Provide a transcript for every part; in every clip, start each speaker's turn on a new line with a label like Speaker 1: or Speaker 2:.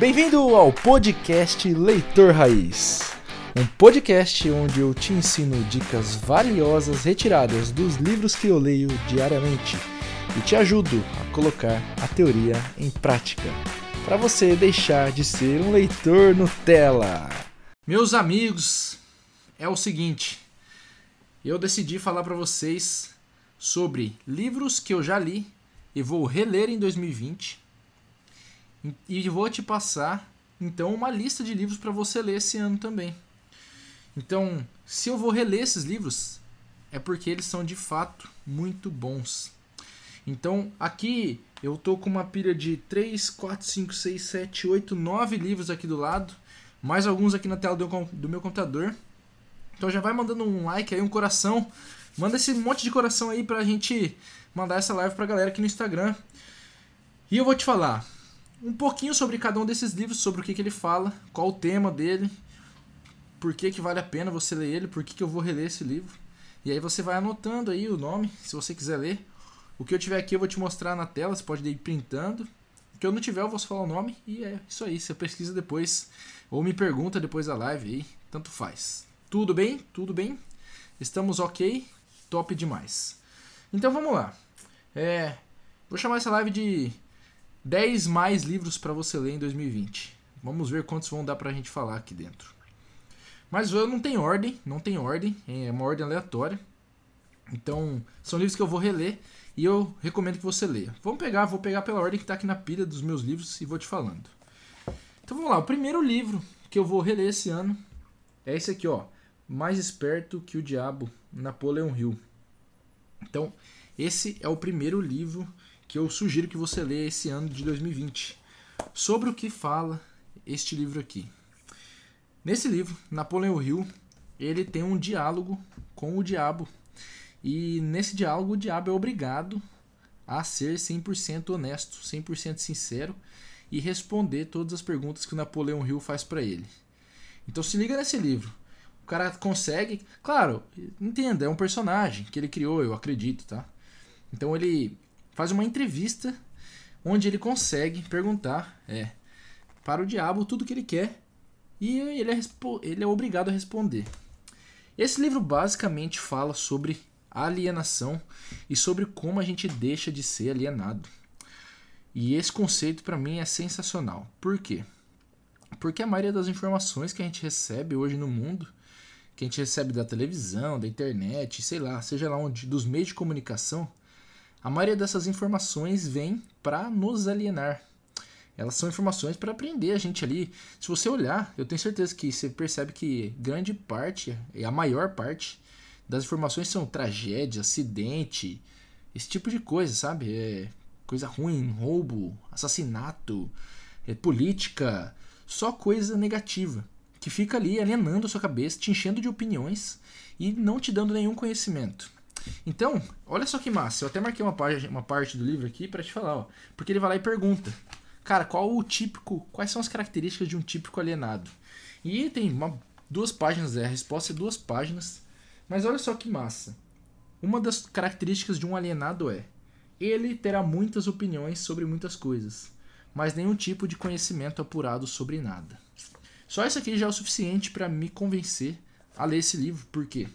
Speaker 1: Bem-vindo ao podcast Leitor Raiz. Um podcast onde eu te ensino dicas valiosas retiradas dos livros que eu leio diariamente e te ajudo a colocar a teoria em prática para você deixar de ser um leitor Nutella. Meus amigos, é o seguinte, eu decidi falar para vocês sobre livros que eu já li e vou reler em 2020 e vou te passar então uma lista de livros para você ler esse ano também. Então, se eu vou reler esses livros, é porque eles são de fato muito bons. Então, aqui eu tô com uma pilha de 3, 4, 5, 6, 7, 8, 9 livros aqui do lado, mais alguns aqui na tela do, meu computador. Então já vai mandando um like aí, um coração. Manda esse monte de coração aí pra gente mandar essa live pra galera aqui no Instagram. E eu vou te falar um pouquinho sobre cada um desses livros, sobre o que, que ele fala, qual o tema dele, por que, que vale a pena você ler ele, por que, que eu vou reler esse livro. E aí você vai anotando aí o nome, se você quiser ler. O que eu tiver aqui eu vou te mostrar na tela, você pode ir printando. O que eu não tiver eu vou falar o nome e é isso aí. Você pesquisa depois ou me pergunta depois da live aí, tanto faz. Tudo bem? Tudo bem? Estamos ok? Top demais. Então vamos lá. É, vou chamar essa live de 10 mais livros para você ler em 2020. Vamos ver quantos vão dar pra gente falar aqui dentro. Mas eu não tem ordem, não tem ordem, é uma ordem aleatória. Então, são livros que eu vou reler e eu recomendo que você leia. Vamos pegar, vou pegar pela ordem que está aqui na pilha dos meus livros e vou te falando. Então vamos lá, o primeiro livro que eu vou reler esse ano é esse aqui, ó. Mais Esperto que o Diabo, Napoleão Hill. Então, esse é o primeiro livro que eu sugiro que você leia esse ano de 2020. Sobre o que fala este livro aqui. Nesse livro, Napoleão Hill, ele tem um diálogo com o diabo. E nesse diálogo, o diabo é obrigado a ser 100% honesto, 100% sincero e responder todas as perguntas que o Napoleão Hill faz para ele. Então se liga nesse livro. O cara consegue, claro, entenda, é um personagem que ele criou, eu acredito, tá? Então ele faz uma entrevista onde ele consegue perguntar é, para o diabo tudo que ele quer e ele é, ele é obrigado a responder. Esse livro basicamente fala sobre alienação e sobre como a gente deixa de ser alienado. E esse conceito para mim é sensacional. Por quê? Porque a maioria das informações que a gente recebe hoje no mundo, que a gente recebe da televisão, da internet, sei lá, seja lá onde, dos meios de comunicação, a maioria dessas informações vem para nos alienar, elas são informações para aprender a gente ali. Se você olhar, eu tenho certeza que você percebe que grande parte, a maior parte, das informações são tragédia, acidente, esse tipo de coisa, sabe? É coisa ruim, roubo, assassinato, é política, só coisa negativa que fica ali alienando a sua cabeça, te enchendo de opiniões e não te dando nenhum conhecimento. Então, olha só que massa. Eu até marquei uma, parte, uma parte do livro aqui para te falar, ó, porque ele vai lá e pergunta: Cara, qual o típico. Quais são as características de um típico alienado? E tem uma, duas páginas, é, a resposta é duas páginas. Mas olha só que massa. Uma das características de um alienado é: ele terá muitas opiniões sobre muitas coisas, mas nenhum tipo de conhecimento apurado sobre nada. Só isso aqui já é o suficiente para me convencer a ler esse livro. Por quê?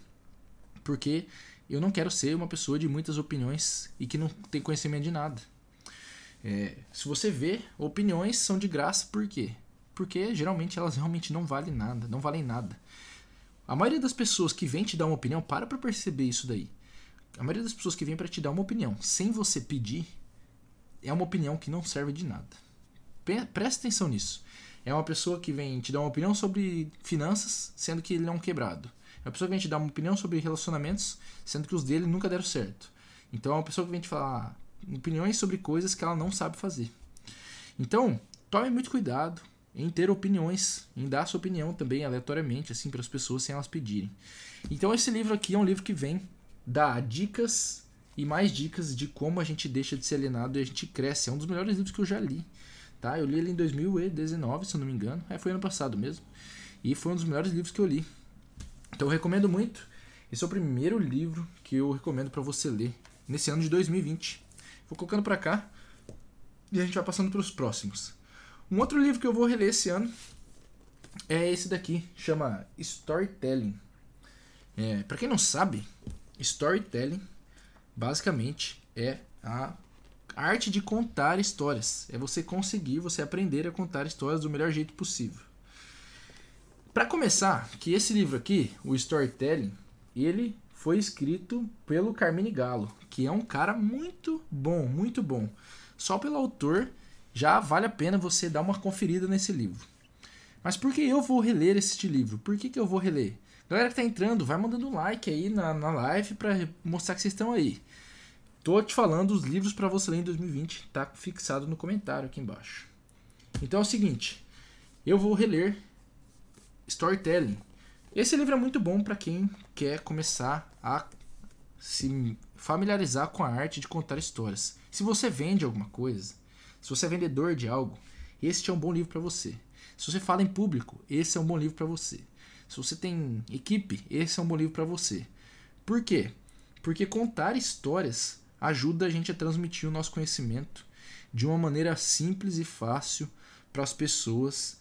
Speaker 1: Porque eu não quero ser uma pessoa de muitas opiniões e que não tem conhecimento de nada. É, se você vê, opiniões são de graça, por quê? Porque geralmente elas realmente não valem nada, não valem nada. A maioria das pessoas que vem te dar uma opinião, para pra perceber isso daí. A maioria das pessoas que vem para te dar uma opinião sem você pedir, é uma opinião que não serve de nada. Presta atenção nisso. É uma pessoa que vem te dar uma opinião sobre finanças, sendo que ele é um quebrado. É uma pessoa que vem te dar uma opinião sobre relacionamentos, sendo que os dele nunca deram certo. Então é uma pessoa que vem te falar, opiniões sobre coisas que ela não sabe fazer. Então, tome muito cuidado em ter opiniões, em dar sua opinião também aleatoriamente, assim, para as pessoas sem elas pedirem. Então, esse livro aqui é um livro que vem dar dicas e mais dicas de como a gente deixa de ser alienado e a gente cresce. É um dos melhores livros que eu já li. Tá? Eu li ele em 2019, se eu não me engano. É, foi ano passado mesmo. E foi um dos melhores livros que eu li. Então eu recomendo muito. Esse é o primeiro livro que eu recomendo para você ler nesse ano de 2020. Vou colocando para cá e a gente vai passando para os próximos. Um outro livro que eu vou reler esse ano é esse daqui, chama Storytelling. É, para quem não sabe, storytelling basicamente é a arte de contar histórias. É você conseguir, você aprender a contar histórias do melhor jeito possível. Para começar, que esse livro aqui, o Storytelling, ele foi escrito pelo Carmine Gallo, que é um cara muito bom, muito bom. Só pelo autor já vale a pena você dar uma conferida nesse livro. Mas por que eu vou reler este livro? Por que, que eu vou reler? Galera que tá entrando, vai mandando um like aí na, na live para mostrar que vocês estão aí. Tô te falando os livros para você ler em 2020, tá fixado no comentário aqui embaixo. Então é o seguinte, eu vou reler Storytelling. Esse livro é muito bom para quem quer começar a se familiarizar com a arte de contar histórias. Se você vende alguma coisa, se você é vendedor de algo, este é um bom livro para você. Se você fala em público, esse é um bom livro para você. Se você tem equipe, esse é um bom livro para você. Por quê? Porque contar histórias ajuda a gente a transmitir o nosso conhecimento de uma maneira simples e fácil para as pessoas,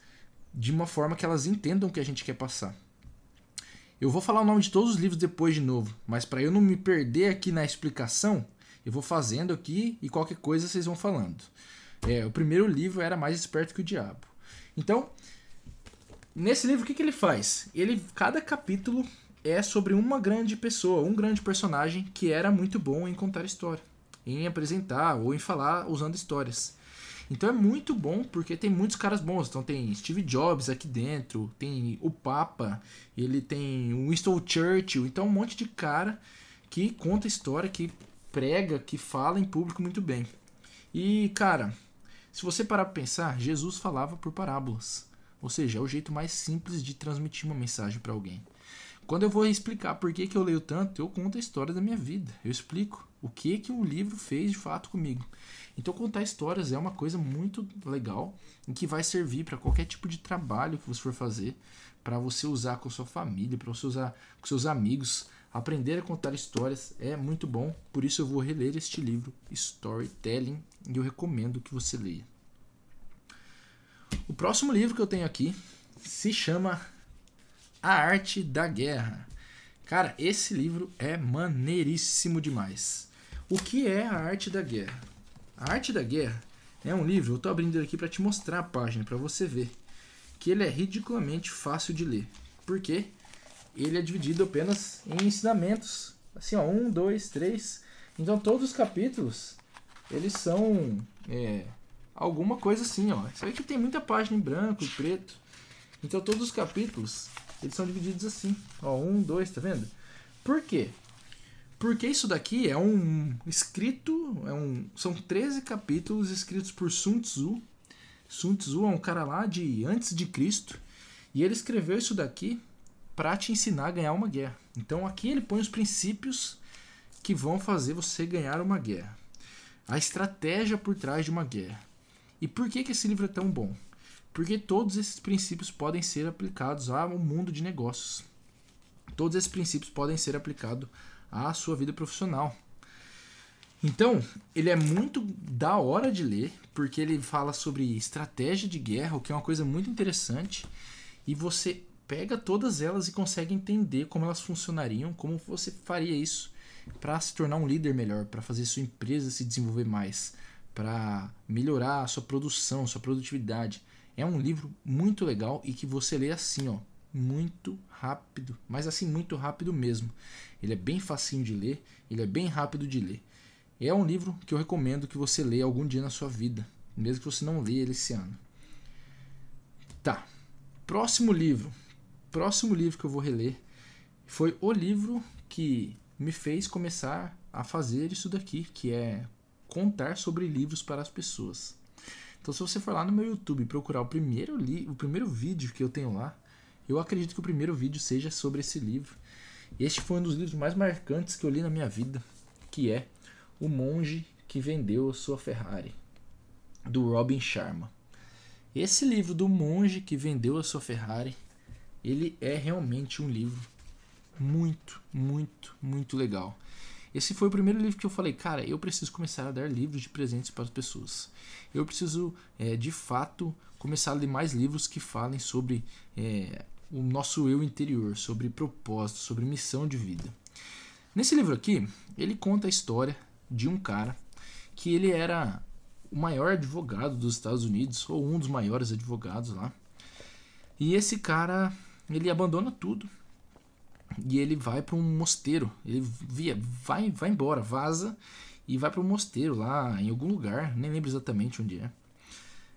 Speaker 1: de uma forma que elas entendam o que a gente quer passar. Eu vou falar o nome de todos os livros depois de novo, mas para eu não me perder aqui na explicação, eu vou fazendo aqui e qualquer coisa vocês vão falando. É, o primeiro livro era Mais Esperto que o Diabo. Então, Nesse livro, o que, que ele faz? Ele, cada capítulo é sobre uma grande pessoa, um grande personagem que era muito bom em contar história, em apresentar ou em falar usando histórias. Então é muito bom porque tem muitos caras bons. Então tem Steve Jobs aqui dentro, tem o Papa, ele tem o Winston Churchill. Então um monte de cara que conta história, que prega, que fala em público muito bem. E cara, se você parar para pensar, Jesus falava por parábolas. Ou seja, é o jeito mais simples de transmitir uma mensagem para alguém. Quando eu vou explicar por que, que eu leio tanto, eu conto a história da minha vida. Eu explico o que que um livro fez de fato comigo. Então contar histórias é uma coisa muito legal e que vai servir para qualquer tipo de trabalho que você for fazer, para você usar com sua família, para você usar com seus amigos. Aprender a contar histórias é muito bom, por isso eu vou reler este livro, Storytelling, e eu recomendo que você leia. O próximo livro que eu tenho aqui se chama A Arte da Guerra. Cara, esse livro é maneiríssimo demais. O que é a arte da guerra? A arte da guerra é um livro, eu estou abrindo aqui para te mostrar a página, para você ver, que ele é ridiculamente fácil de ler. Por quê? Ele é dividido apenas em ensinamentos. Assim, ó, um, dois, três. Então todos os capítulos, eles são é, alguma coisa assim, ó. Isso aqui tem muita página em branco e preto. Então todos os capítulos, eles são divididos assim. Ó, um, dois, tá vendo? Por quê? Porque isso daqui é um escrito, é um, são 13 capítulos escritos por Sun Tzu. Sun Tzu é um cara lá de antes de Cristo. E ele escreveu isso daqui para te ensinar a ganhar uma guerra. Então aqui ele põe os princípios que vão fazer você ganhar uma guerra. A estratégia por trás de uma guerra. E por que, que esse livro é tão bom? Porque todos esses princípios podem ser aplicados ao mundo de negócios. Todos esses princípios podem ser aplicados à sua vida profissional. Então, ele é muito da hora de ler, porque ele fala sobre estratégia de guerra, o que é uma coisa muito interessante, e você pega todas elas e consegue entender como elas funcionariam, como você faria isso para se tornar um líder melhor, para fazer sua empresa se desenvolver mais, para melhorar a sua produção, sua produtividade. É um livro muito legal e que você lê assim, ó, muito rápido, mas assim muito rápido mesmo. Ele é bem facinho de ler, ele é bem rápido de ler. É um livro que eu recomendo que você leia algum dia na sua vida, mesmo que você não leia ele esse ano. Tá. Próximo livro. Próximo livro que eu vou reler foi o livro que me fez começar a fazer isso daqui, que é contar sobre livros para as pessoas. Então, se você for lá no meu YouTube e procurar o primeiro, li o primeiro vídeo que eu tenho lá, eu acredito que o primeiro vídeo seja sobre esse livro. Este foi um dos livros mais marcantes que eu li na minha vida, que é O Monge que Vendeu Sua Ferrari, do Robin Sharma. Esse livro do monge que vendeu a sua Ferrari, ele é realmente um livro muito, muito, muito legal. Esse foi o primeiro livro que eu falei, cara, eu preciso começar a dar livros de presentes para as pessoas. Eu preciso, é, de fato, começar a ler mais livros que falem sobre é, o nosso eu interior, sobre propósito, sobre missão de vida. Nesse livro aqui, ele conta a história de um cara que ele era o maior advogado dos Estados Unidos, ou um dos maiores advogados lá. E esse cara, ele abandona tudo e ele vai para um mosteiro. Ele via, vai, vai embora, vaza e vai para um mosteiro lá em algum lugar, nem lembro exatamente onde é.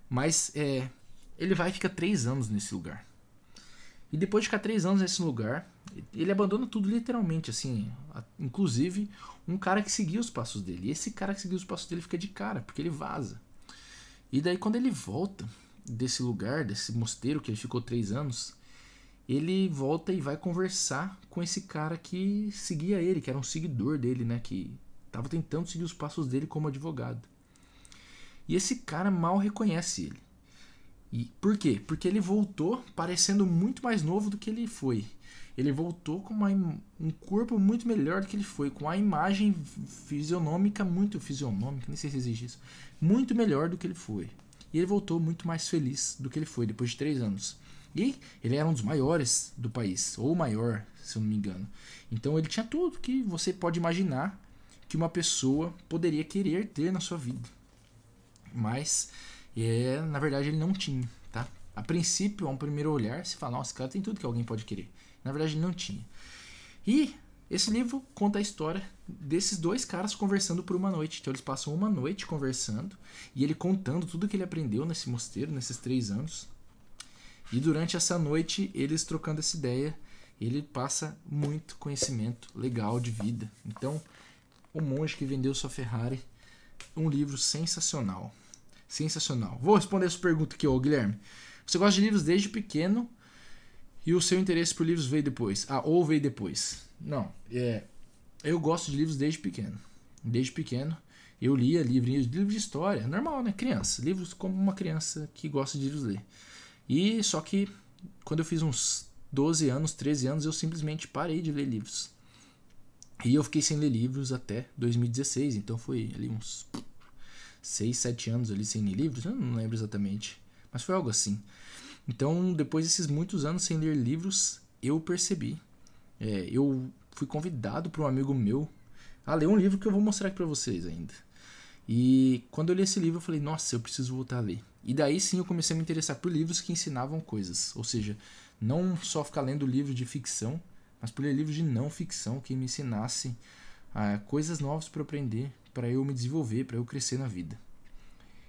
Speaker 1: Mas é, ele vai e fica três anos nesse lugar. E depois de ficar três anos nesse lugar, ele abandona tudo literalmente, assim. Inclusive, um cara que seguia os passos dele. E esse cara que seguia os passos dele fica de cara, porque ele vaza. E daí, quando ele volta desse lugar, desse mosteiro que ele ficou três anos, ele volta e vai conversar com esse cara que seguia ele, que era um seguidor dele, né? Que estava tentando seguir os passos dele como advogado. E esse cara mal reconhece ele. E por quê? Porque ele voltou parecendo muito mais novo do que ele foi. Ele voltou com uma, um corpo muito melhor do que ele foi, com a imagem fisionômica muito fisionômica, nem sei se existe isso, muito melhor do que ele foi. E ele voltou muito mais feliz do que ele foi depois de três anos. E ele era um dos maiores do país, ou maior, se eu não me engano. Então ele tinha tudo que você pode imaginar que uma pessoa poderia querer ter na sua vida. Mas é, na verdade ele não tinha, tá? A princípio, a um primeiro olhar, se fala, nossa, esse cara tem tudo que alguém pode querer. Na verdade ele não tinha. E esse livro conta a história desses dois caras conversando por uma noite. Então eles passam uma noite conversando e ele contando tudo que ele aprendeu nesse mosteiro, nesses três anos. E durante essa noite, eles trocando essa ideia, ele passa muito conhecimento legal de vida. Então, O Monge que Vendeu Sua Ferrari, um livro sensacional. Sensacional. Vou responder essa pergunta aqui, ô Guilherme. Você gosta de livros desde pequeno e o seu interesse por livros veio depois? Ah, ou veio depois? Não, é. Eu gosto de livros desde pequeno. Desde pequeno. Eu lia livrinhos, livros de história, normal, né? Criança. Livros como uma criança que gosta de livros ler. E só que quando eu fiz uns 12 anos, 13 anos, eu simplesmente parei de ler livros. E eu fiquei sem ler livros até 2016, então foi ali uns 6, 7 anos ali sem ler livros, eu não lembro exatamente, mas foi algo assim. Então, depois desses muitos anos sem ler livros, eu percebi. É, eu fui convidado por um amigo meu a ler um livro que eu vou mostrar aqui para vocês ainda. E quando eu li esse livro, eu falei, nossa, eu preciso voltar a ler. E daí sim eu comecei a me interessar por livros que ensinavam coisas. Ou seja, não só ficar lendo livros de ficção, mas por ler livros de não ficção que me ensinassem ah, coisas novas para aprender, para eu me desenvolver, para eu crescer na vida.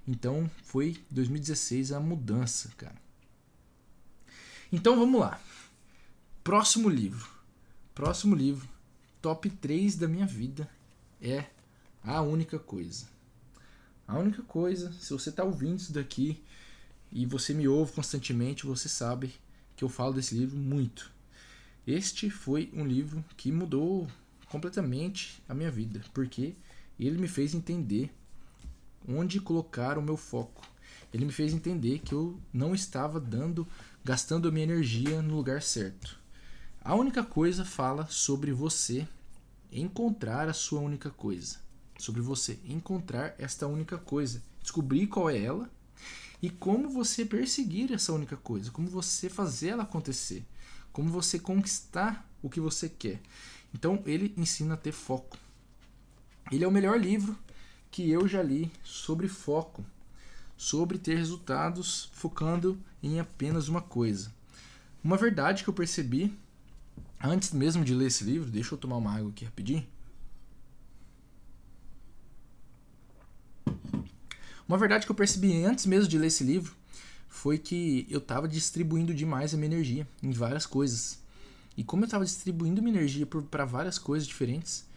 Speaker 1: Então foi 2016 a mudança, cara. Então vamos lá. Próximo livro. Próximo livro. Top 3 da minha vida é A Única Coisa. A única coisa, se você está ouvindo isso daqui e você me ouve constantemente, você sabe que eu falo desse livro muito. Este foi um livro que mudou completamente a minha vida, porque ele me fez entender onde colocar o meu foco. Ele me fez entender que eu não estava dando, gastando a minha energia no lugar certo. A única coisa fala sobre você encontrar a sua única coisa sobre você encontrar esta única coisa, descobrir qual é ela e como você perseguir essa única coisa, como você fazer ela acontecer, como você conquistar o que você quer. Então ele ensina a ter foco. Ele é o melhor livro que eu já li sobre foco, sobre ter resultados focando em apenas uma coisa. Uma verdade que eu percebi antes mesmo de ler esse livro, deixa eu tomar uma água aqui rapidinho. Uma verdade que eu percebi antes mesmo de ler esse livro foi que eu estava distribuindo demais a minha energia em várias coisas. E como eu estava distribuindo minha energia para várias coisas diferentes,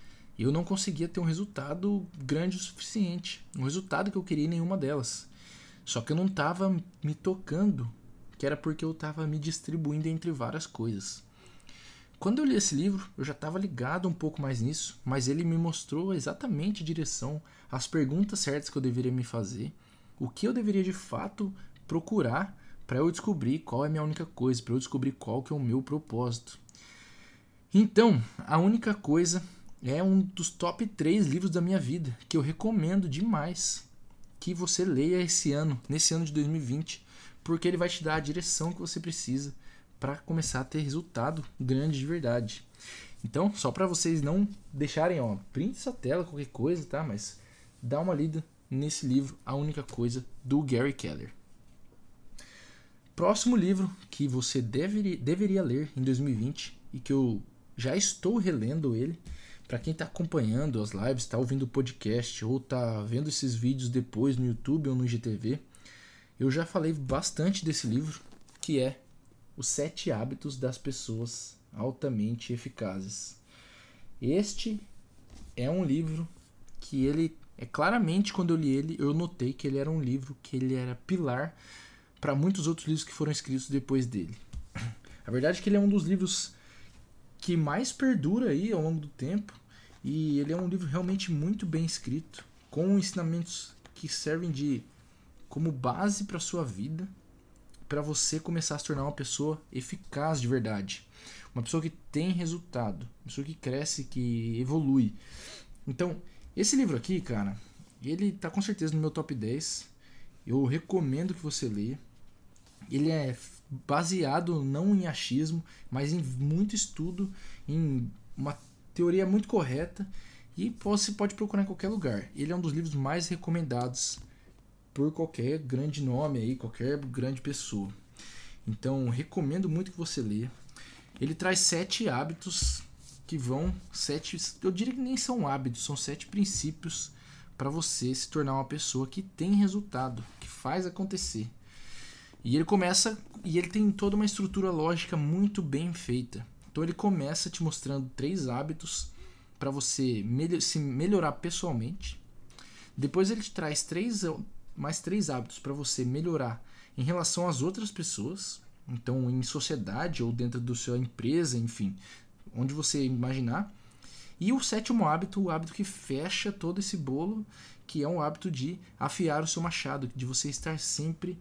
Speaker 1: eu não conseguia ter um resultado grande o suficiente. Um resultado que eu queria em nenhuma delas. Só que eu não estava me tocando, que era porque eu estava me distribuindo entre várias coisas. Quando eu li esse livro, eu já estava ligado um pouco mais nisso, mas ele me mostrou exatamente a direção, as perguntas certas que eu deveria me fazer, o que eu deveria de fato procurar para eu descobrir qual é a minha única coisa, para eu descobrir qual que é o meu propósito. Então, a única coisa é um dos top 3 livros da minha vida que eu recomendo demais que você leia esse ano, nesse ano de 2020, porque ele vai te dar a direção que você precisa para começar a ter resultado grande de verdade. Então, só para vocês não deixarem, ó, print essa tela, qualquer coisa, tá? Mas dá uma lida nesse livro, A Única Coisa, do Gary Keller. Próximo livro que você deveria, deveria ler em 2020 e que eu já estou relendo ele. Para quem está acompanhando as lives, está ouvindo o podcast ou está vendo esses vídeos depois no YouTube ou no GTV, eu já falei bastante desse livro, que é Os Sete Hábitos das Pessoas Altamente Eficazes. Este é um livro que ele é claramente quando eu li ele, eu notei que ele era um livro que ele era pilar para muitos outros livros que foram escritos depois dele. A verdade é que ele é um dos livros que mais perdura aí ao longo do tempo e ele é um livro realmente muito bem escrito, com ensinamentos que servem de como base para sua vida, para você começar a se tornar uma pessoa eficaz de verdade, uma pessoa que tem resultado, uma pessoa que cresce, que evolui. Então, esse livro aqui, cara, ele tá com certeza no meu top 10. Eu recomendo que você leia. Ele é baseado não em achismo, mas em muito estudo, em uma teoria muito correta e você pode procurar em qualquer lugar. Ele é um dos livros mais recomendados por qualquer grande nome aí, qualquer grande pessoa. Então, recomendo muito que você leia. Ele traz sete hábitos que vão sete, eu diria que nem são hábitos, são sete princípios para você se tornar uma pessoa que tem resultado, que faz acontecer. E ele começa e ele tem toda uma estrutura lógica muito bem feita. Então ele começa te mostrando três hábitos para você se melhorar pessoalmente. Depois ele te traz três mais três hábitos para você melhorar em relação às outras pessoas, então em sociedade ou dentro da sua empresa, enfim, onde você imaginar. E o sétimo hábito, o hábito que fecha todo esse bolo, que é um hábito de afiar o seu machado, de você estar sempre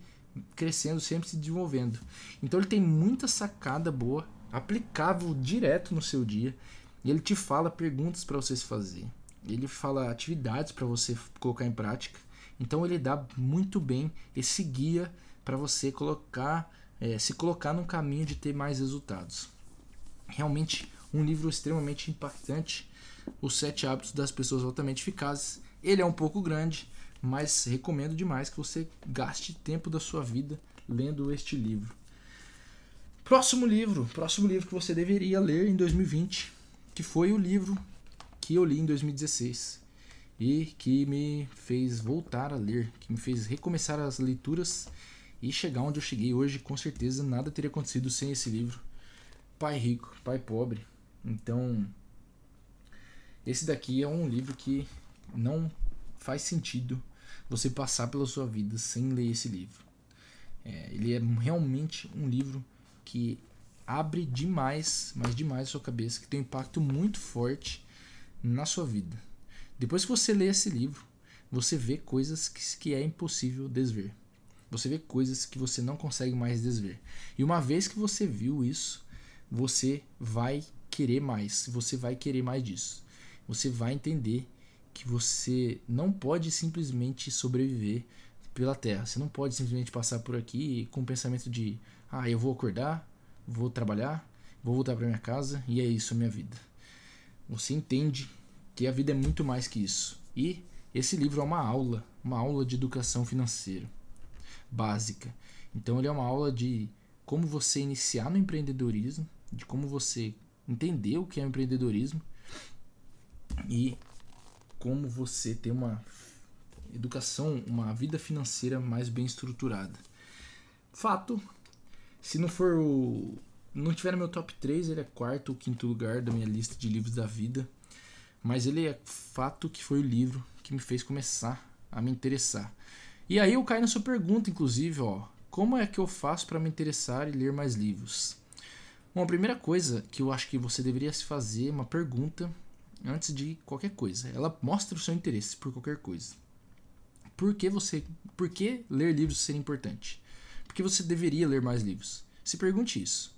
Speaker 1: crescendo, sempre se desenvolvendo. Então ele tem muita sacada boa, aplicável direto no seu dia. E ele te fala perguntas para você se fazer. Ele fala atividades para você colocar em prática. Então ele dá muito bem esse guia para você colocar, é, se colocar no caminho de ter mais resultados. Realmente um livro extremamente impactante. Os sete hábitos das pessoas altamente eficazes. Ele é um pouco grande, mas recomendo demais que você gaste tempo da sua vida lendo este livro. Próximo livro, próximo livro que você deveria ler em 2020, que foi o livro que eu li em 2016 e que me fez voltar a ler, que me fez recomeçar as leituras e chegar onde eu cheguei hoje. Com certeza nada teria acontecido sem esse livro. Pai Rico, Pai Pobre. Então, esse daqui é um livro que não faz sentido você passar pela sua vida sem ler esse livro. É, ele é realmente um livro que abre demais, mas demais a sua cabeça, que tem um impacto muito forte na sua vida. Depois que você lê esse livro, você vê coisas que, que é impossível desver. Você vê coisas que você não consegue mais desver. E uma vez que você viu isso, você vai querer mais. Você vai querer mais disso. Você vai entender que você não pode simplesmente sobreviver pela Terra. Você não pode simplesmente passar por aqui com o pensamento de: ah, eu vou acordar, vou trabalhar, vou voltar para minha casa e é isso a minha vida. Você entende que a vida é muito mais que isso. E esse livro é uma aula, uma aula de educação financeira básica. Então ele é uma aula de como você iniciar no empreendedorismo, de como você entender o que é empreendedorismo e como você ter uma educação, uma vida financeira mais bem estruturada. Fato, se não for o não tiver no meu top 3, ele é quarto ou quinto lugar da minha lista de livros da vida. Mas ele é fato que foi o livro que me fez começar a me interessar. E aí eu caio na sua pergunta, inclusive, ó, como é que eu faço para me interessar e ler mais livros? Bom, a primeira coisa que eu acho que você deveria se fazer é uma pergunta antes de qualquer coisa. Ela mostra o seu interesse por qualquer coisa. Por que você, por que ler livros seria importante? Porque você deveria ler mais livros. Se pergunte isso.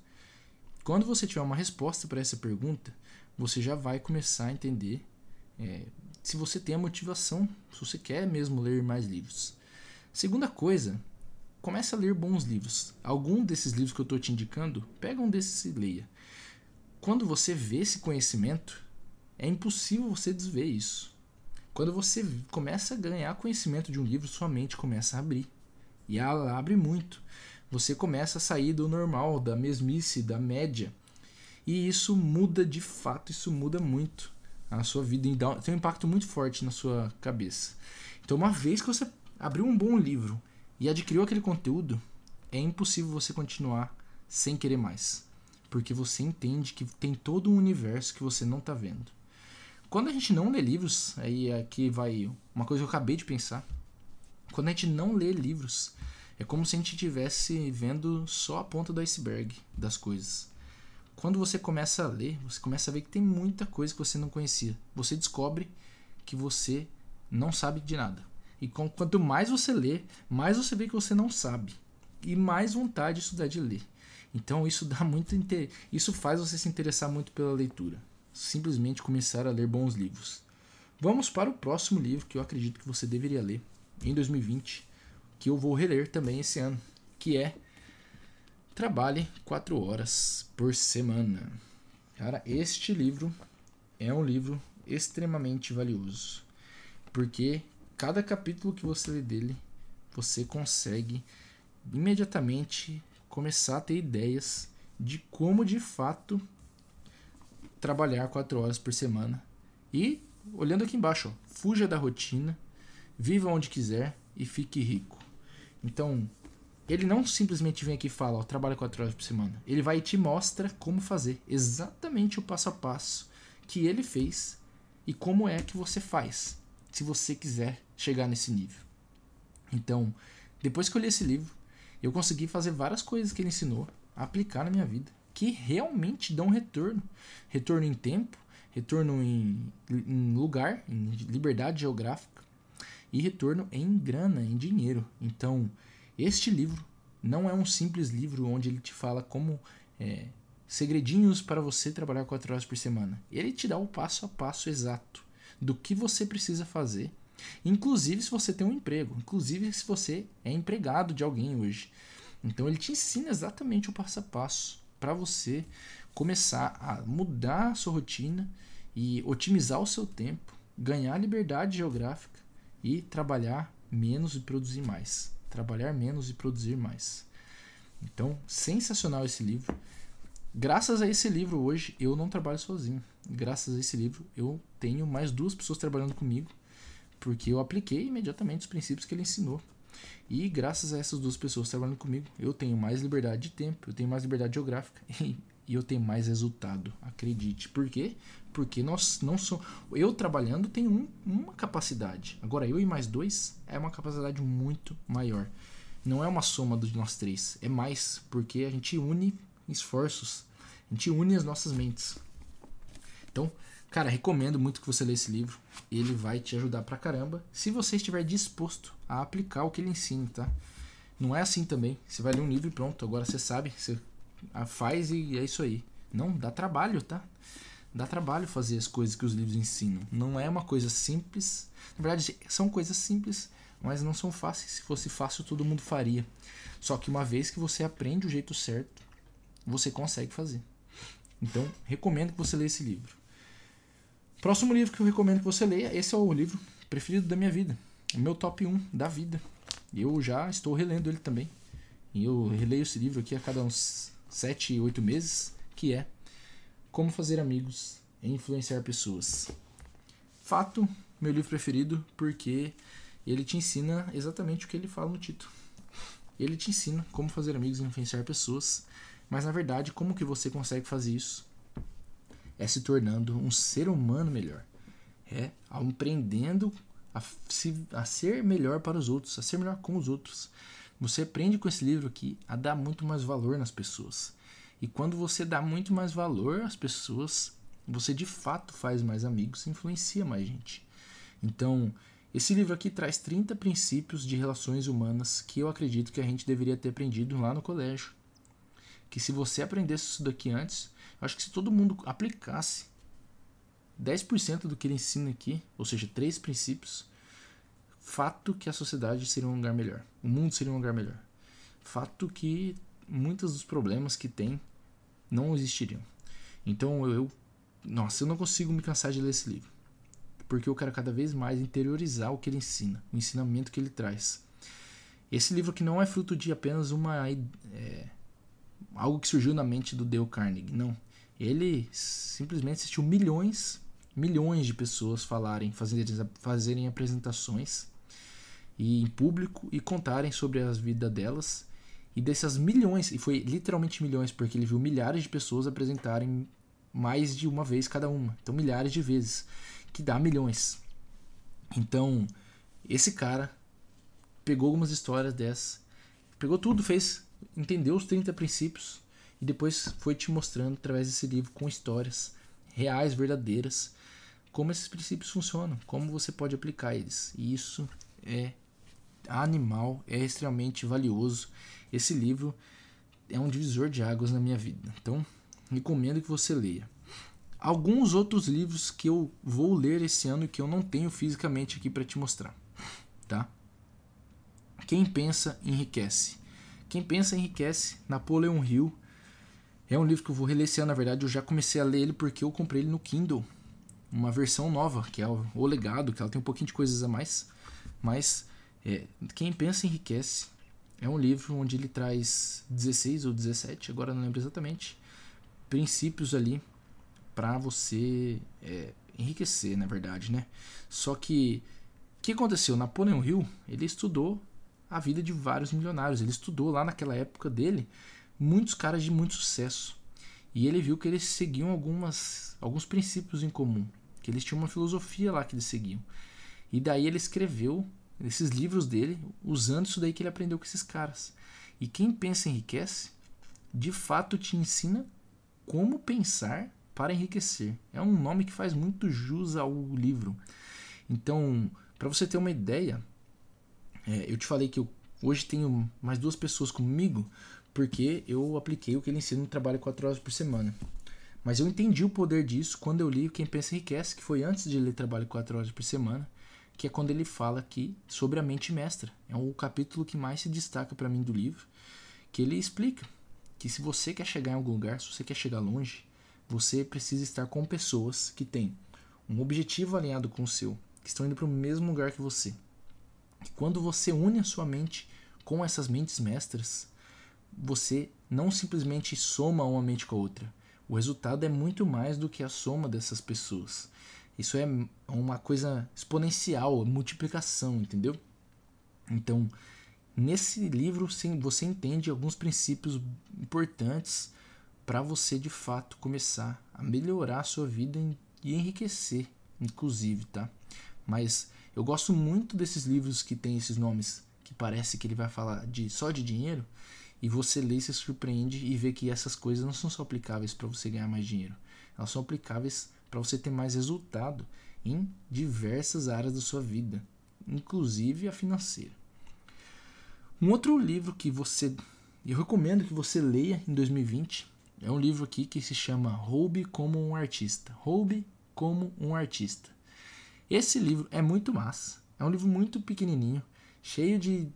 Speaker 1: Quando você tiver uma resposta para essa pergunta, você já vai começar a entender é, se você tem a motivação, se você quer mesmo ler mais livros. Segunda coisa comece a ler bons livros. Algum desses livros que eu estou te indicando, pega um desses e leia. Quando você vê esse conhecimento, é impossível você desver isso. Quando você começa a ganhar conhecimento de um livro, sua mente começa a abrir. E ela abre muito. Você começa a sair do normal, da mesmice, da média. E isso muda de fato, isso muda muito a sua vida e dá, tem um impacto muito forte na sua cabeça. Então, uma vez que você abriu um bom livro e adquiriu aquele conteúdo, é impossível você continuar sem querer mais. Porque você entende que tem todo um universo que você não está vendo. Quando a gente não lê livros, aí aqui vai uma coisa que eu acabei de pensar. Quando a gente não lê livros, é como se a gente estivesse vendo só a ponta do iceberg das coisas. Quando você começa a ler, você começa a ver que tem muita coisa que você não conhecia. Você descobre que você não sabe de nada. E quanto mais você lê, mais você vê que você não sabe. E mais vontade isso dá de ler. Então isso dá muito isso faz você se interessar muito pela leitura. Simplesmente começar a ler bons livros. Vamos para o próximo livro que eu acredito que você deveria ler em 2020, que eu vou reler também esse ano, que é Trabalhe 4 horas por semana. Cara, este livro é um livro extremamente valioso, porque cada capítulo que você lê dele, você consegue imediatamente começar a ter ideias de como de fato trabalhar quatro horas por semana. E, olhando aqui embaixo, ó, fuja da rotina, viva onde quiser e fique rico. Então, ele não simplesmente vem aqui e fala, ó, trabalha quatro horas por semana. Ele vai e te mostra como fazer, exatamente o passo a passo que ele fez e como é que você faz se você quiser chegar nesse nível. Então, depois que eu li esse livro, eu consegui fazer várias coisas que ele ensinou, aplicar na minha vida, que realmente dão retorno. Retorno em tempo, retorno em, em lugar, em liberdade geográfica e retorno em grana, em dinheiro. Então, este livro não é um simples livro onde ele te fala como é, segredinhos para você trabalhar quatro horas por semana. Ele te dá o passo a passo exato do que você precisa fazer, inclusive se você tem um emprego, inclusive se você é empregado de alguém hoje. Então ele te ensina exatamente o passo a passo para você começar a mudar a sua rotina e otimizar o seu tempo, ganhar liberdade geográfica e trabalhar menos e produzir mais. Trabalhar menos e produzir mais. Então, sensacional esse livro. Graças a esse livro hoje eu não trabalho sozinho. Graças a esse livro eu tenho mais duas pessoas trabalhando comigo, porque eu apliquei imediatamente os princípios que ele ensinou. E graças a essas duas pessoas trabalhando comigo, eu tenho mais liberdade de tempo, eu tenho mais liberdade geográfica e, e eu tenho mais resultado. Acredite. Por quê? Porque nós não somos. Eu trabalhando tenho um, uma capacidade. Agora eu e mais dois é uma capacidade muito maior. Não é uma soma de nós três, é mais, porque a gente une esforços. A gente une as nossas mentes. Então, cara, recomendo muito que você leia esse livro. Ele vai te ajudar pra caramba. Se você estiver disposto a aplicar o que ele ensina, tá? Não é assim também. Você vai ler um livro e pronto. Agora você sabe, você faz e é isso aí. Não, dá trabalho, tá? Dá trabalho fazer as coisas que os livros ensinam. Não é uma coisa simples. Na verdade, são coisas simples, mas não são fáceis. Se fosse fácil, todo mundo faria. Só que uma vez que você aprende o jeito certo, você consegue fazer. Então, recomendo que você leia esse livro. Próximo livro que eu recomendo que você leia, esse é o livro preferido da minha vida. O meu top 1 da vida. Eu já estou relendo ele também. E eu releio esse livro aqui a cada uns 7, 8 meses, que é Como Fazer Amigos e Influenciar Pessoas. Fato, meu livro preferido, porque ele te ensina exatamente o que ele fala no título. Ele te ensina como fazer amigos e influenciar pessoas mas na verdade, como que você consegue fazer isso? É se tornando um ser humano melhor. É aprendendo a, se, a ser melhor para os outros, a ser melhor com os outros. Você aprende com esse livro aqui a dar muito mais valor nas pessoas. E quando você dá muito mais valor às pessoas, você de fato faz mais amigos e influencia mais gente. Então, esse livro aqui traz 30 princípios de relações humanas que eu acredito que a gente deveria ter aprendido lá no colégio que se você aprendesse isso daqui antes, eu acho que se todo mundo aplicasse 10% do que ele ensina aqui, ou seja, três princípios, fato que a sociedade seria um lugar melhor, o mundo seria um lugar melhor. fato que muitos dos problemas que tem não existiriam. Então eu, nossa, eu não consigo me cansar de ler esse livro. Porque eu quero cada vez mais interiorizar o que ele ensina, o ensinamento que ele traz. Esse livro que não é fruto de apenas uma é, algo que surgiu na mente do Dale Carnegie, não. Ele simplesmente assistiu milhões, milhões de pessoas falarem, fazerem, fazerem apresentações e em público e contarem sobre a vida delas. E dessas milhões, e foi literalmente milhões, porque ele viu milhares de pessoas apresentarem mais de uma vez cada uma. Então milhares de vezes, que dá milhões. Então, esse cara pegou algumas histórias dessas, pegou tudo, fez, entendeu os 30 princípios e depois foi te mostrando através desse livro com histórias reais, verdadeiras, como esses princípios funcionam, como você pode aplicar eles. E isso é animal, é extremamente valioso. Esse livro é um divisor de águas na minha vida. Então, recomendo que você leia. Alguns outros livros que eu vou ler esse ano que eu não tenho fisicamente aqui para te mostrar, tá? Quem pensa enriquece. Quem pensa enriquece. Napoleon Hill. É um livro que eu vou reler esse ano, na verdade, eu já comecei a ler ele porque eu comprei ele no Kindle. Uma versão nova, que é o Legado, que ela tem um pouquinho de coisas a mais. Mas é, Quem Pensa Enriquece é um livro onde ele traz 16 ou 17, agora não lembro exatamente, princípios ali para você é, enriquecer, na verdade, né? Só que o que aconteceu? Napoleon Hill, ele estudou a vida de vários milionários. Ele estudou lá naquela época dele muitos caras de muito sucesso. E ele viu que eles seguiam algumas, alguns princípios em comum, que eles tinham uma filosofia lá que eles seguiam. E daí ele escreveu esses livros dele usando isso daí que ele aprendeu com esses caras. E quem pensa enriquece, de fato te ensina como pensar para enriquecer. É um nome que faz muito jus ao livro. Então, para você ter uma ideia, é, eu te falei que eu hoje tenho mais duas pessoas comigo porque eu apliquei o que ele ensina no trabalho 4 horas por semana. Mas eu entendi o poder disso quando eu li Quem Pensa Enriquece, que foi antes de ler Trabalho 4 horas por semana, que é quando ele fala aqui sobre a mente mestra. É o capítulo que mais se destaca para mim do livro, que ele explica que se você quer chegar em algum lugar, se você quer chegar longe, você precisa estar com pessoas que têm um objetivo alinhado com o seu, que estão indo para o mesmo lugar que você. E quando você une a sua mente com essas mentes mestras, você não simplesmente soma uma mente com a outra. O resultado é muito mais do que a soma dessas pessoas. Isso é uma coisa exponencial, multiplicação, entendeu? Então, nesse livro você entende alguns princípios importantes para você de fato começar a melhorar a sua vida e enriquecer, inclusive, tá? Mas eu gosto muito desses livros que tem esses nomes que parece que ele vai falar de só de dinheiro e você lê e se surpreende e vê que essas coisas não são só aplicáveis para você ganhar mais dinheiro, elas são aplicáveis para você ter mais resultado em diversas áreas da sua vida, inclusive a financeira. Um outro livro que você eu recomendo que você leia em 2020 é um livro aqui que se chama Roube como um artista. Roube como um artista. Esse livro é muito massa. É um livro muito pequenininho, cheio de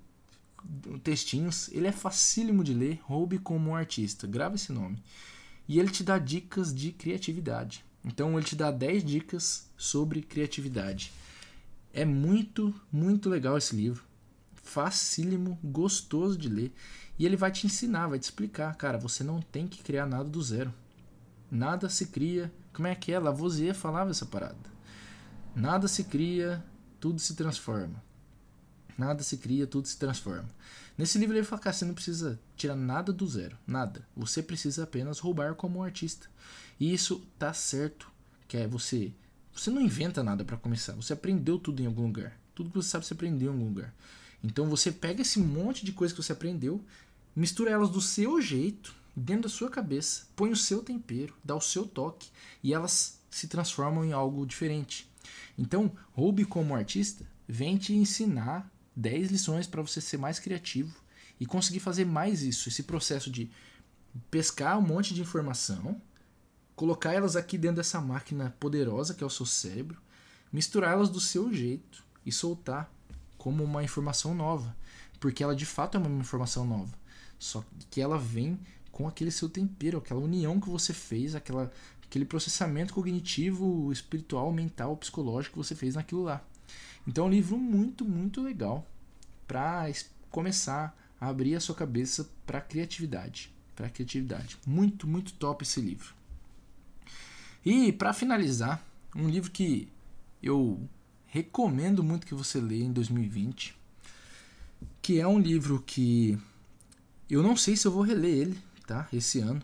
Speaker 1: textinhos. Ele é facílimo de ler. Roube como um artista. Grava esse nome. E ele te dá dicas de criatividade. Então ele te dá 10 dicas sobre criatividade. É muito, muito legal esse livro. Facílimo, gostoso de ler. E ele vai te ensinar, vai te explicar. Cara, você não tem que criar nada do zero. Nada se cria. Como é que é? Lavoisier falava essa parada. Nada se cria, tudo se transforma. Nada se cria, tudo se transforma. Nesse livro ele fala que você não precisa tirar nada do zero, nada. Você precisa apenas roubar como um artista. E isso tá certo, que é você, você não inventa nada para começar. Você aprendeu tudo em algum lugar. Tudo que você sabe você aprendeu em algum lugar. Então você pega esse monte de coisa que você aprendeu, mistura elas do seu jeito, dentro da sua cabeça, põe o seu tempero, dá o seu toque e elas se transformam em algo diferente. Então, Roube como artista vem te ensinar 10 lições para você ser mais criativo e conseguir fazer mais isso, esse processo de pescar um monte de informação, colocar elas aqui dentro dessa máquina poderosa que é o seu cérebro, misturar elas do seu jeito e soltar como uma informação nova, porque ela de fato é uma informação nova. só que ela vem com aquele seu tempero, aquela união que você fez, aquela, aquele processamento cognitivo, espiritual, mental, psicológico que você fez naquilo lá. Então é um livro muito, muito legal para começar a abrir a sua cabeça para criatividade, para criatividade. Muito, muito top esse livro. E para finalizar, um livro que eu recomendo muito que você leia em 2020, que é um livro que eu não sei se eu vou reler ele, tá? Esse ano,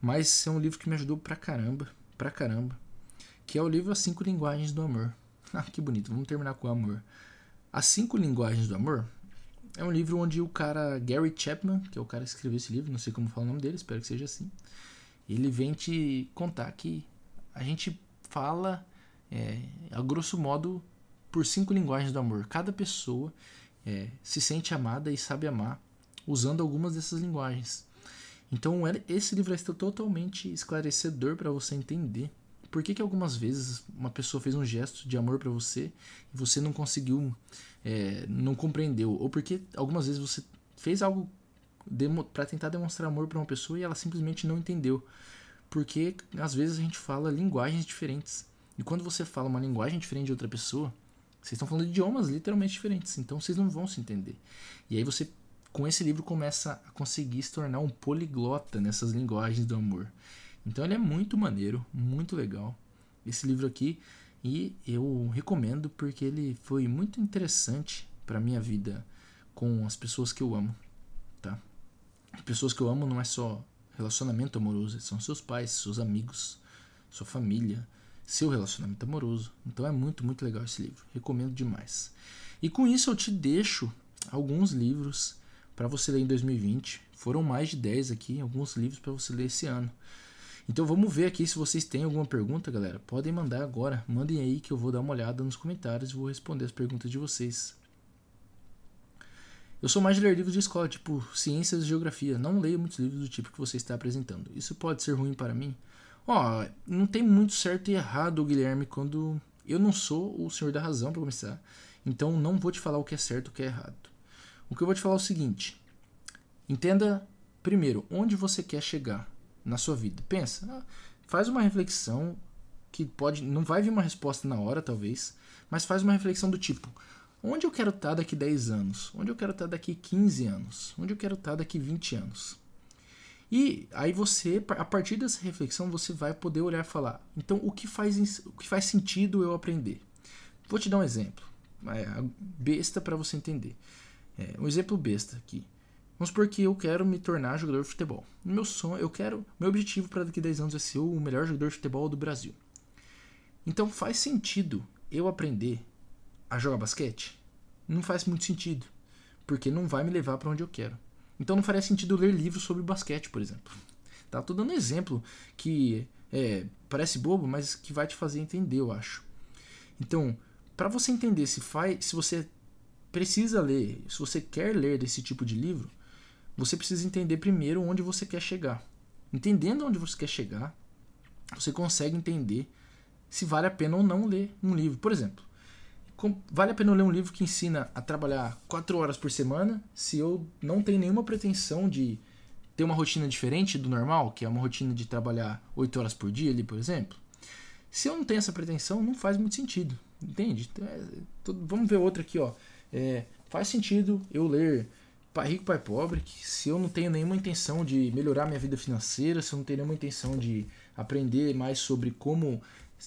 Speaker 1: mas é um livro que me ajudou pra caramba, pra caramba, que é o livro As Cinco Linguagens do Amor. Ah, que bonito, vamos terminar com o amor. As Cinco Linguagens do Amor é um livro onde o cara Gary Chapman, que é o cara que escreveu esse livro, não sei como fala o nome dele, espero que seja assim, ele vem te contar que a gente fala, é, a grosso modo, por cinco linguagens do amor. Cada pessoa é, se sente amada e sabe amar usando algumas dessas linguagens. Então, esse livro é totalmente esclarecedor para você entender por que, que algumas vezes uma pessoa fez um gesto de amor para você e você não conseguiu, é, não compreendeu, ou porque algumas vezes você fez algo para tentar demonstrar amor para uma pessoa e ela simplesmente não entendeu. Porque às vezes a gente fala linguagens diferentes. E quando você fala uma linguagem diferente de outra pessoa, vocês estão falando idiomas literalmente diferentes, então vocês não vão se entender. E aí você, com esse livro, começa a conseguir se tornar um poliglota nessas linguagens do amor. Então ele é muito maneiro, muito legal. Esse livro aqui, e eu recomendo porque ele foi muito interessante para minha vida com as pessoas que eu amo, tá? As pessoas que eu amo não é só relacionamento amoroso, são seus pais, seus amigos, sua família, seu relacionamento amoroso. Então é muito, muito legal esse livro. Recomendo demais. E com isso eu te deixo alguns livros para você ler em 2020. Foram mais de 10 aqui, alguns livros para você ler esse ano. Então vamos ver aqui se vocês têm alguma pergunta, galera. Podem mandar agora. Mandem aí que eu vou dar uma olhada nos comentários e vou responder as perguntas de vocês. Eu sou mais de ler livros de escola, tipo ciências e geografia. Não leio muitos livros do tipo que você está apresentando. Isso pode ser ruim para mim? Ó, não tem muito certo e errado, Guilherme, quando eu não sou o senhor da razão para começar. Então não vou te falar o que é certo e o que é errado. O que eu vou te falar é o seguinte: entenda primeiro onde você quer chegar na sua vida. Pensa, ah, faz uma reflexão que pode, não vai vir uma resposta na hora, talvez, mas faz uma reflexão do tipo: onde eu quero estar daqui 10 anos? Onde eu quero estar daqui 15 anos? Onde eu quero estar daqui 20 anos? E aí você, a partir dessa reflexão, você vai poder olhar e falar: então o que faz, o que faz sentido eu aprender? Vou te dar um exemplo, é, besta para você entender. É, um exemplo besta aqui. Vamos supor que eu quero me tornar jogador de futebol. Meu sonho, eu quero, meu objetivo para daqui a 10 anos é ser o melhor jogador de futebol do Brasil. Então faz sentido eu aprender a jogar basquete? Não faz muito sentido, porque não vai me levar para onde eu quero. Então não faria sentido ler livros sobre basquete, por exemplo. Tá? Tô dando um exemplo que é, parece bobo, mas que vai te fazer entender, eu acho. Então, para você entender se faz, se você precisa ler, se você quer ler esse tipo de livro, você precisa entender primeiro onde você quer chegar. Entendendo onde você quer chegar, você consegue entender se vale a pena ou não ler um livro. Por exemplo, vale a pena ler um livro que ensina a trabalhar 4 horas por semana se eu não tenho nenhuma pretensão de ter uma rotina diferente do normal, que é uma rotina de trabalhar 8 horas por dia ali, por exemplo? Se eu não tenho essa pretensão, não faz muito sentido, entende? É, vamos ver outra aqui, ó. É, faz sentido eu ler Pai Rico, Pai Pobre, que se eu não tenho nenhuma intenção de melhorar minha vida financeira, se eu não tenho nenhuma intenção de aprender mais sobre como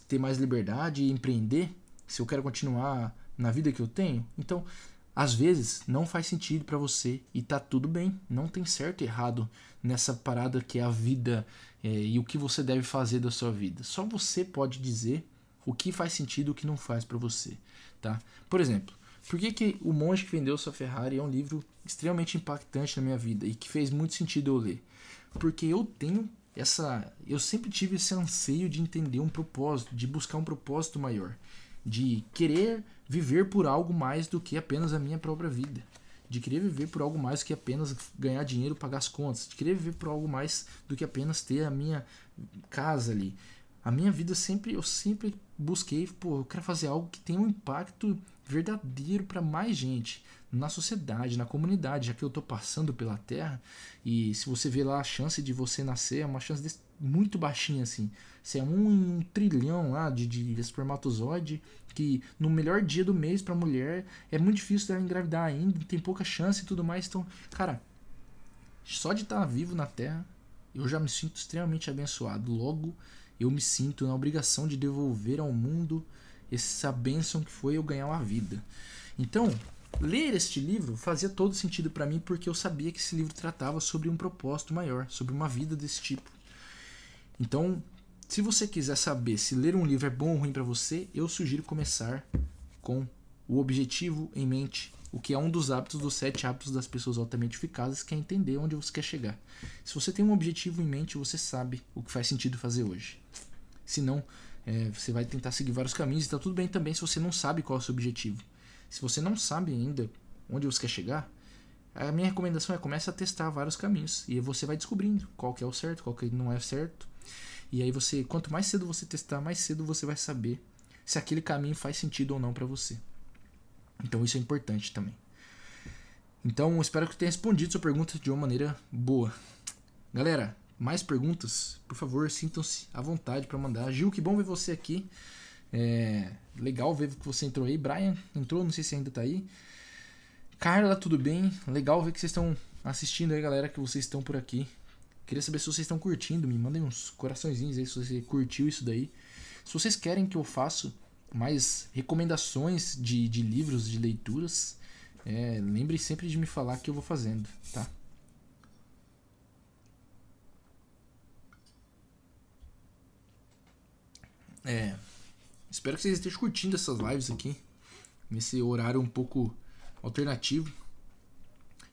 Speaker 1: ter mais liberdade e empreender, se eu quero continuar na vida que eu tenho. Então, às vezes não faz sentido para você e tá tudo bem, não tem certo e errado nessa parada que é a vida é, e o que você deve fazer da sua vida. Só você pode dizer o que faz sentido e o que não faz para você, tá? Por exemplo, por que, que O Monge que Vendeu Sua Ferrari é um livro extremamente impactante na minha vida e que fez muito sentido eu ler? Porque eu tenho essa, eu sempre tive esse anseio de entender um propósito, de buscar um propósito maior de querer viver por algo mais do que apenas a minha própria vida, de querer viver por algo mais do que apenas ganhar dinheiro, pagar as contas, de querer viver por algo mais do que apenas ter a minha casa ali. A minha vida sempre, eu sempre busquei, pô, eu quero fazer algo que tenha um impacto verdadeiro para mais gente na sociedade, na comunidade, já que eu estou passando pela Terra e se você vê lá a chance de você nascer é uma chance muito baixinha assim. Se é um um trilhão lá de, de espermatozoide que no melhor dia do mês para mulher é muito difícil dela engravidar ainda, tem pouca chance e tudo mais. Então, cara, só de estar tá vivo na Terra eu já me sinto extremamente abençoado. Logo, eu me sinto na obrigação de devolver ao mundo essa bênção que foi eu ganhar uma vida. Então, ler este livro fazia todo sentido para mim porque eu sabia que esse livro tratava sobre um propósito maior, sobre uma vida desse tipo. Então, se você quiser saber se ler um livro é bom ou ruim para você, eu sugiro começar com o objetivo em mente, o que é um dos hábitos dos sete hábitos das pessoas altamente eficazes, que é entender onde você quer chegar. Se você tem um objetivo em mente, você sabe o que faz sentido fazer hoje. Se não, é, você vai tentar seguir vários caminhos e tá tudo bem também se você não sabe qual é o seu objetivo. Se você não sabe ainda onde você quer chegar, a minha recomendação é comece a testar vários caminhos e você vai descobrindo qual que é o certo, qual que não é certo. E aí você, quanto mais cedo você testar, mais cedo você vai saber se aquele caminho faz sentido ou não para você. Então isso é importante também. Então espero que tenha respondido sua pergunta de uma maneira boa. Galera, mais perguntas? Por favor, sintam-se à vontade para mandar. Gil, que bom ver você aqui. É legal ver que você entrou aí. Brian entrou, não sei se ainda tá aí. Carla, tudo bem? Legal ver que vocês estão assistindo aí, galera, que vocês estão por aqui. Queria saber se vocês estão curtindo. Me mandem uns coraçõezinhos aí se você curtiu isso daí. Se vocês querem que eu faça mais recomendações de, de livros, de leituras, é, lembre sempre de me falar que eu vou fazendo, tá? É, espero que vocês estejam curtindo essas lives aqui, nesse horário um pouco alternativo,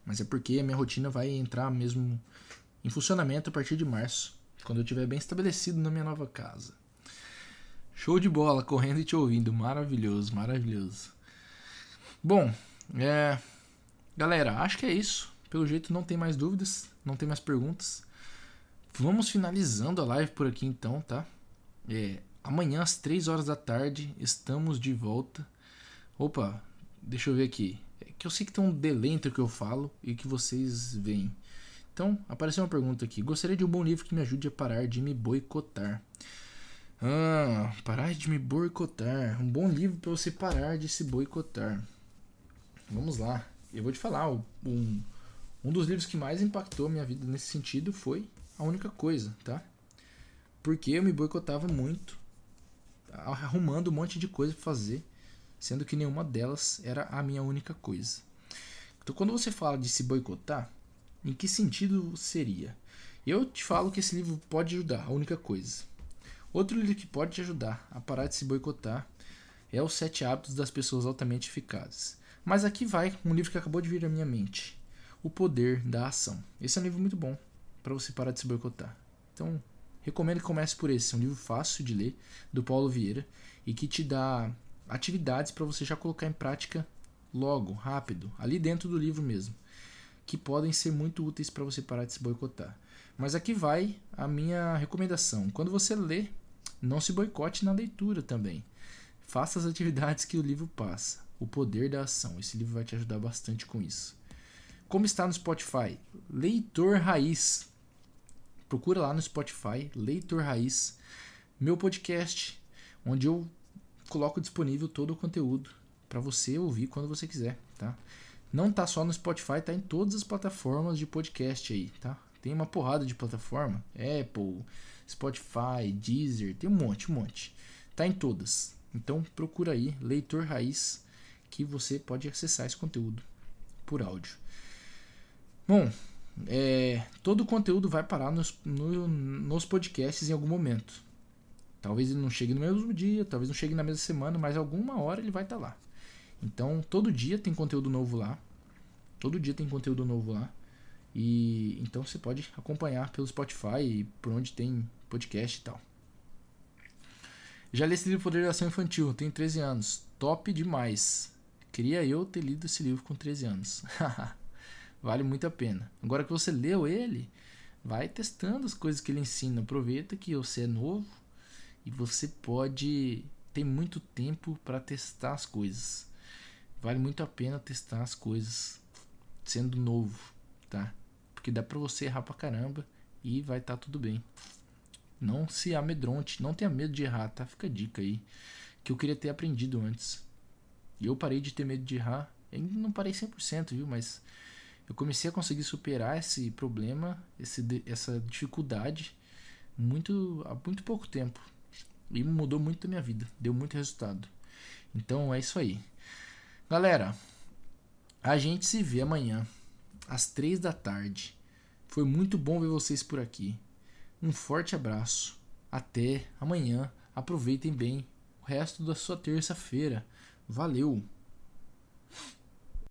Speaker 1: mas é porque a minha rotina vai entrar mesmo em funcionamento a partir de março, quando eu estiver bem estabelecido na minha nova casa. Show de bola, correndo e te ouvindo. Maravilhoso, maravilhoso. Bom, é. Galera, acho que é isso. Pelo jeito não tem mais dúvidas, não tem mais perguntas. Vamos finalizando a live por aqui então, tá? É, amanhã às 3 horas da tarde estamos de volta. Opa, deixa eu ver aqui. É que eu sei que tem um delay entre o que eu falo e o que vocês veem. Então, apareceu uma pergunta aqui. Gostaria de um bom livro que me ajude a parar de me boicotar. Ah, parar de me boicotar. Um bom livro para você parar de se boicotar. Vamos lá. Eu vou te falar, um, um dos livros que mais impactou a minha vida nesse sentido foi A Única Coisa, tá? Porque eu me boicotava muito, arrumando um monte de coisa para fazer, sendo que nenhuma delas era a minha única coisa. Então, quando você fala de se boicotar, em que sentido seria? Eu te falo que esse livro pode ajudar, a única coisa. Outro livro que pode te ajudar a parar de se boicotar é Os Sete Hábitos das Pessoas Altamente Eficazes. Mas aqui vai um livro que acabou de vir à minha mente: O Poder da Ação. Esse é um livro muito bom para você parar de se boicotar. Então, recomendo que comece por esse. É um livro fácil de ler, do Paulo Vieira, e que te dá atividades para você já colocar em prática logo, rápido, ali dentro do livro mesmo, que podem ser muito úteis para você parar de se boicotar. Mas aqui vai a minha recomendação. Quando você lê não se boicote na leitura também. Faça as atividades que o livro passa. O poder da ação. Esse livro vai te ajudar bastante com isso. Como está no Spotify? Leitor Raiz. Procura lá no Spotify, Leitor Raiz, meu podcast, onde eu coloco disponível todo o conteúdo para você ouvir quando você quiser, tá? Não tá só no Spotify, tá em todas as plataformas de podcast aí, tá? Tem uma porrada de plataforma, Apple, Spotify, Deezer, tem um monte, um monte. Tá em todas. Então procura aí, Leitor Raiz, que você pode acessar esse conteúdo por áudio. Bom, é, todo o conteúdo vai parar nos, no, nos podcasts em algum momento. Talvez ele não chegue no mesmo dia, talvez não chegue na mesma semana, mas alguma hora ele vai estar tá lá. Então, todo dia tem conteúdo novo lá. Todo dia tem conteúdo novo lá. E então você pode acompanhar pelo Spotify e por onde tem podcast e tal. Já li esse livro Poder da Ação Infantil, tenho 13 anos. Top demais. Queria eu ter lido esse livro com 13 anos. vale muito a pena. Agora que você leu ele, vai testando as coisas que ele ensina. Aproveita que você é novo e você pode ter muito tempo para testar as coisas. vale muito a pena testar as coisas sendo novo, tá? Porque dá pra você errar pra caramba e vai estar tá tudo bem. Não se amedronte, não tenha medo de errar, tá? Fica a dica aí que eu queria ter aprendido antes. E eu parei de ter medo de errar. Ainda não parei 100%, viu? Mas eu comecei a conseguir superar esse problema, esse, essa dificuldade muito há muito pouco tempo. E mudou muito a minha vida, deu muito resultado. Então é isso aí. Galera, a gente se vê amanhã às três da tarde. Foi muito bom ver vocês por aqui. Um forte abraço. Até amanhã. Aproveitem bem o resto da sua terça-feira. Valeu!